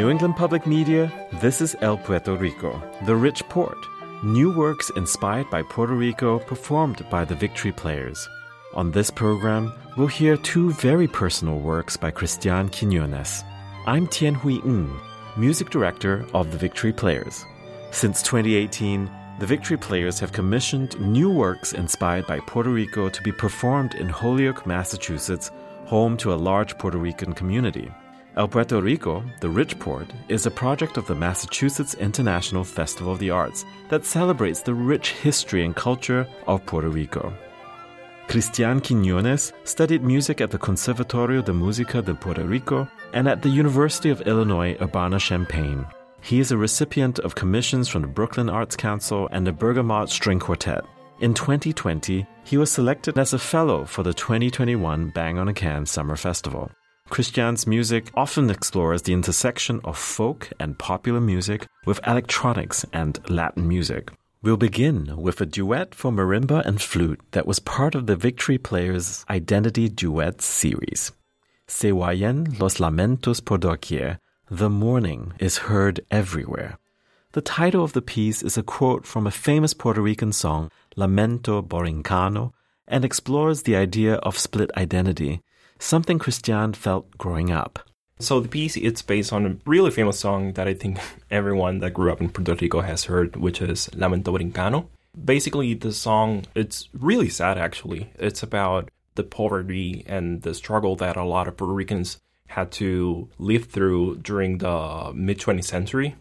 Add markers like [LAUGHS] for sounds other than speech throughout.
New England Public Media, this is El Puerto Rico, the rich port. New works inspired by Puerto Rico performed by the Victory Players. On this program, we'll hear two very personal works by Cristian Quiñones. I'm Tian Hui Ng, music director of the Victory Players. Since 2018, the Victory Players have commissioned new works inspired by Puerto Rico to be performed in Holyoke, Massachusetts, home to a large Puerto Rican community. El Puerto Rico, the Rich Port, is a project of the Massachusetts International Festival of the Arts that celebrates the rich history and culture of Puerto Rico. Cristian Quiñones studied music at the Conservatorio de Música de Puerto Rico and at the University of Illinois Urbana-Champaign. He is a recipient of commissions from the Brooklyn Arts Council and the Bergamot String Quartet. In 2020, he was selected as a fellow for the 2021 Bang on a Can Summer Festival. Cristian's music often explores the intersection of folk and popular music with electronics and Latin music. We'll begin with a duet for marimba and flute that was part of the Victory Players' Identity Duets series. Se los lamentos por doquier, the mourning is heard everywhere. The title of the piece is a quote from a famous Puerto Rican song, Lamento Borincano, and explores the idea of split identity, something Christian felt growing up. So the piece it's based on a really famous song that I think [LAUGHS] everyone that grew up in Puerto Rico has heard, which is Lamento Borincano. Basically, the song it's really sad actually. It's about the poverty and the struggle that a lot of Puerto Ricans had to live through during the mid 20th century.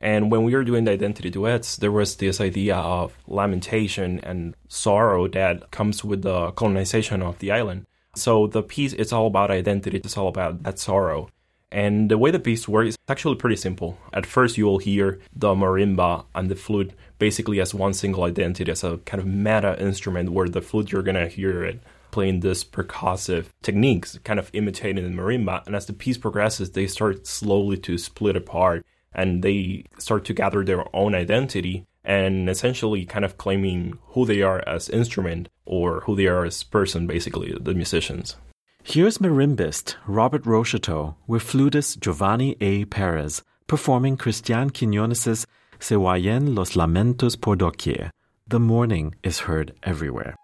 And when we were doing the identity duets, there was this idea of lamentation and sorrow that comes with the colonization of the island. So the piece it's all about identity, it's all about that sorrow. And the way the piece works is actually pretty simple. At first, you will hear the marimba and the flute basically as one single identity, as a kind of meta instrument where the flute you're gonna hear it playing this percussive techniques, kind of imitating the marimba. And as the piece progresses, they start slowly to split apart and they start to gather their own identity and essentially kind of claiming who they are as instrument or who they are as person, basically, the musicians. Here's marimbist Robert Rocheteau with flutist Giovanni A. Perez performing Christian Quiñones' Se los lamentos por doquier. The mourning is heard everywhere.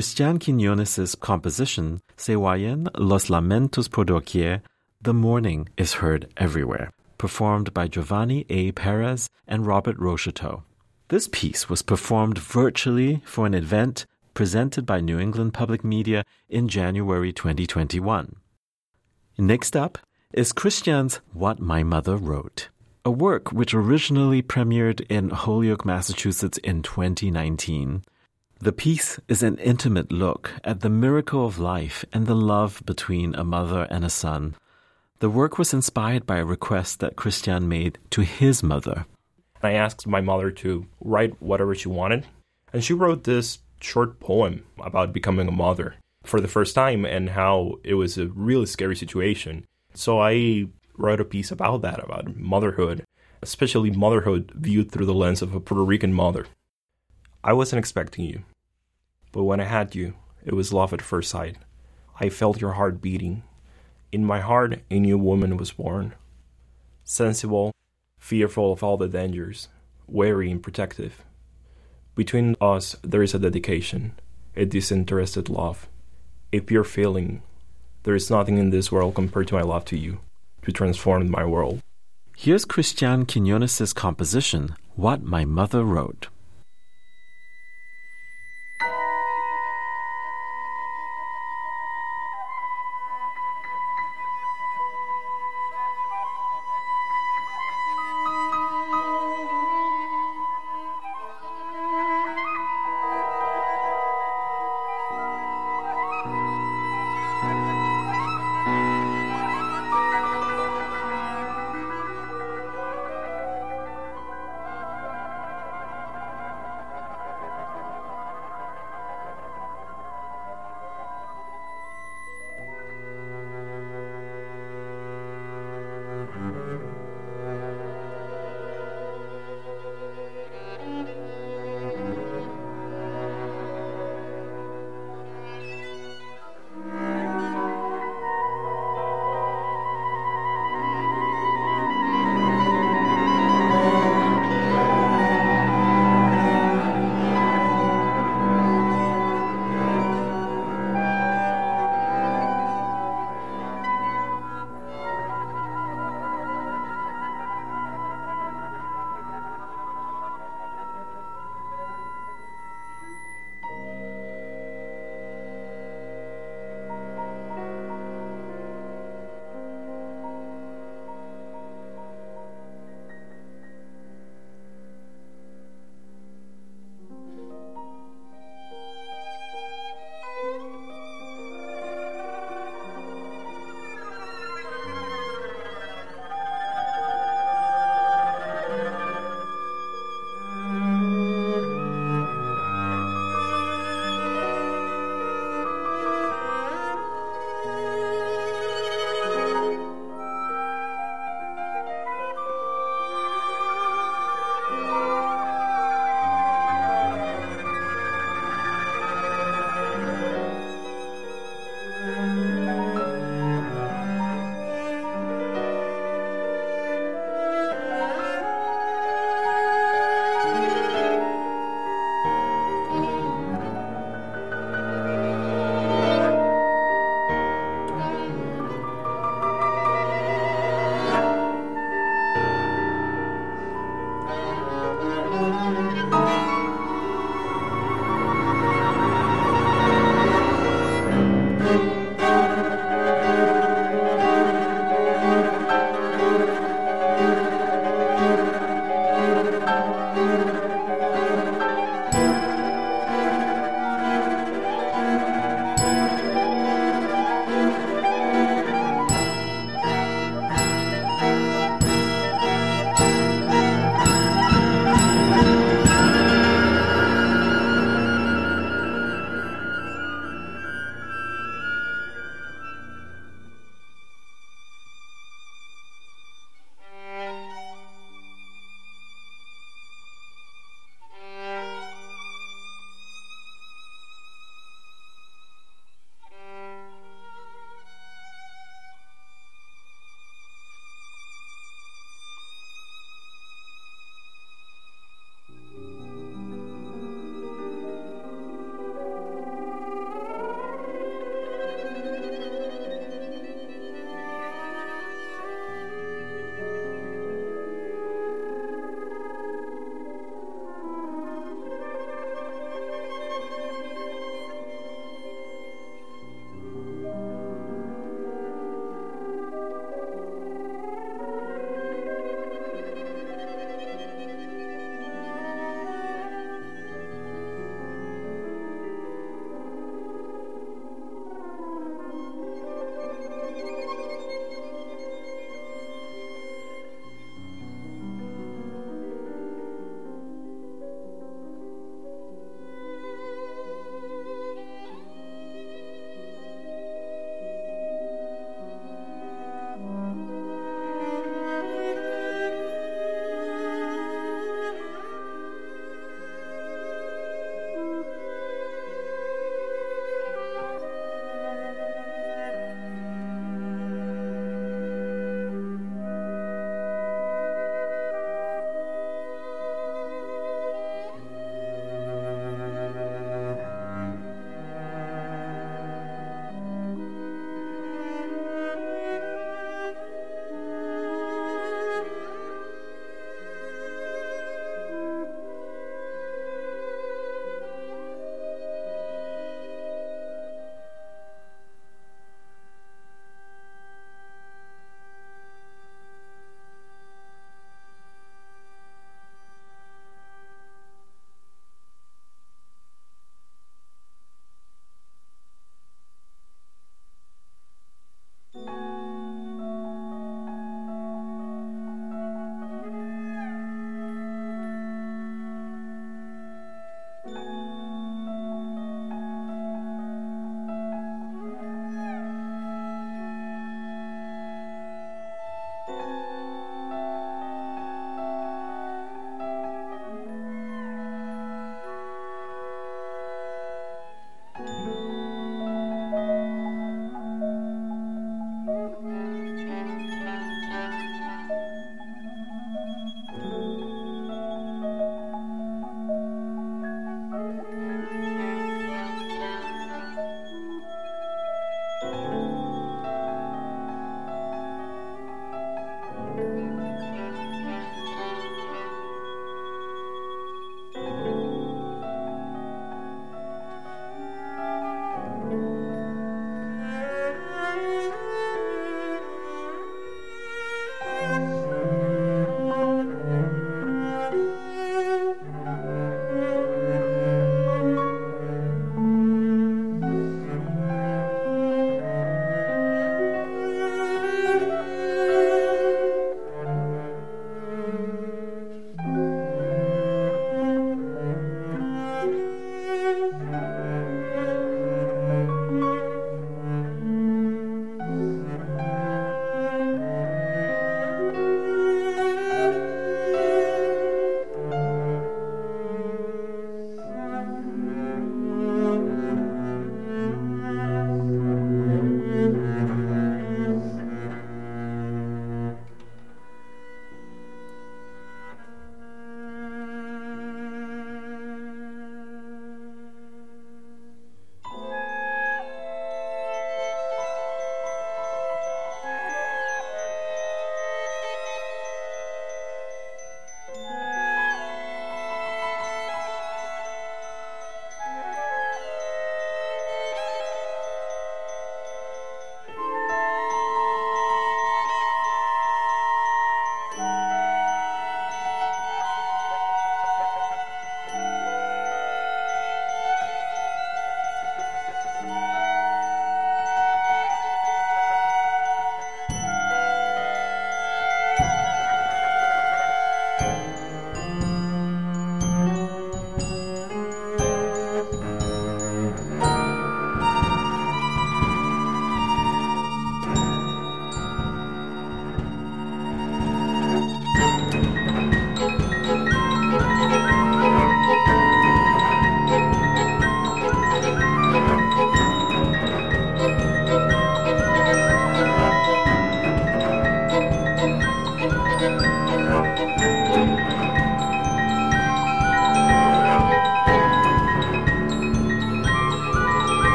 Cristian Quiñones' composition, Se los lamentos por doquier, The Mourning is heard everywhere, performed by Giovanni A. Perez and Robert Rocheteau. This piece was performed virtually for an event presented by New England Public Media in January 2021. Next up is Christian's What My Mother Wrote, a work which originally premiered in Holyoke, Massachusetts in 2019. The piece is an intimate look at the miracle of life and the love between a mother and a son. The work was inspired by a request that Christian made to his mother. I asked my mother to write whatever she wanted, and she wrote this short poem about becoming a mother for the first time and how it was a really scary situation. So I wrote a piece about that, about motherhood, especially motherhood viewed through the lens of a Puerto Rican mother. I wasn't expecting you, but when I had you, it was love at first sight. I felt your heart beating. In my heart, a new woman was born. Sensible, fearful of all the dangers, wary and protective. Between us, there is a dedication, a disinterested love, a pure feeling. There is nothing in this world compared to my love to you, to transform my world. Here's Cristian Quiñones' composition, What My Mother Wrote.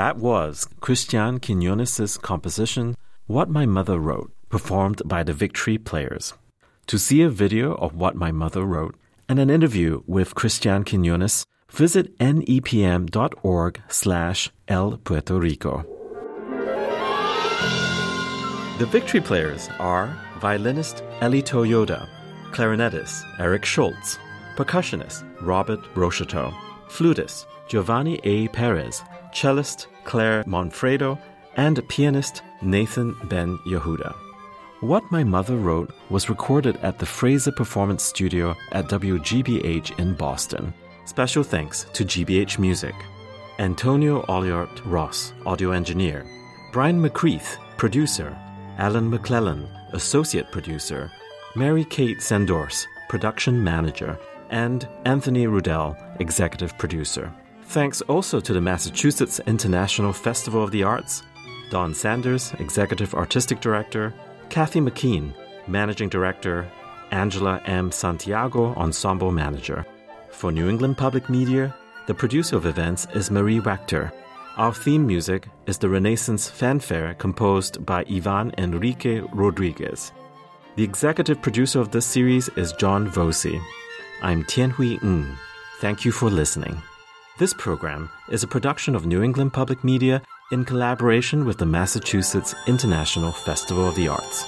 That was Christian Quinones' composition, What My Mother Wrote, performed by the Victory Players. To see a video of What My Mother Wrote and an interview with Christian Quinones, visit nepm.org slash El Puerto Rico. The Victory Players are violinist Ellie Toyoda, clarinetist Eric Schultz, percussionist Robert Rocheteau, flutist Giovanni A. Perez, cellist Claire Monfredo, and pianist Nathan Ben Yehuda. What My Mother Wrote was recorded at the Fraser Performance Studio at WGBH in Boston. Special thanks to GBH Music. Antonio Oliart Ross, audio engineer. Brian McCreath, producer. Alan McClellan, associate producer. Mary Kate Sandors, production manager. And Anthony Rudel, executive producer. Thanks also to the Massachusetts International Festival of the Arts, Don Sanders, Executive Artistic Director, Kathy McKean, Managing Director, Angela M. Santiago, Ensemble Manager. For New England Public Media, the producer of events is Marie Wachter. Our theme music is the Renaissance Fanfare composed by Ivan Enrique Rodriguez. The executive producer of this series is John Voci. I'm Tianhui Ng. Thank you for listening. This program is a production of New England Public Media in collaboration with the Massachusetts International Festival of the Arts.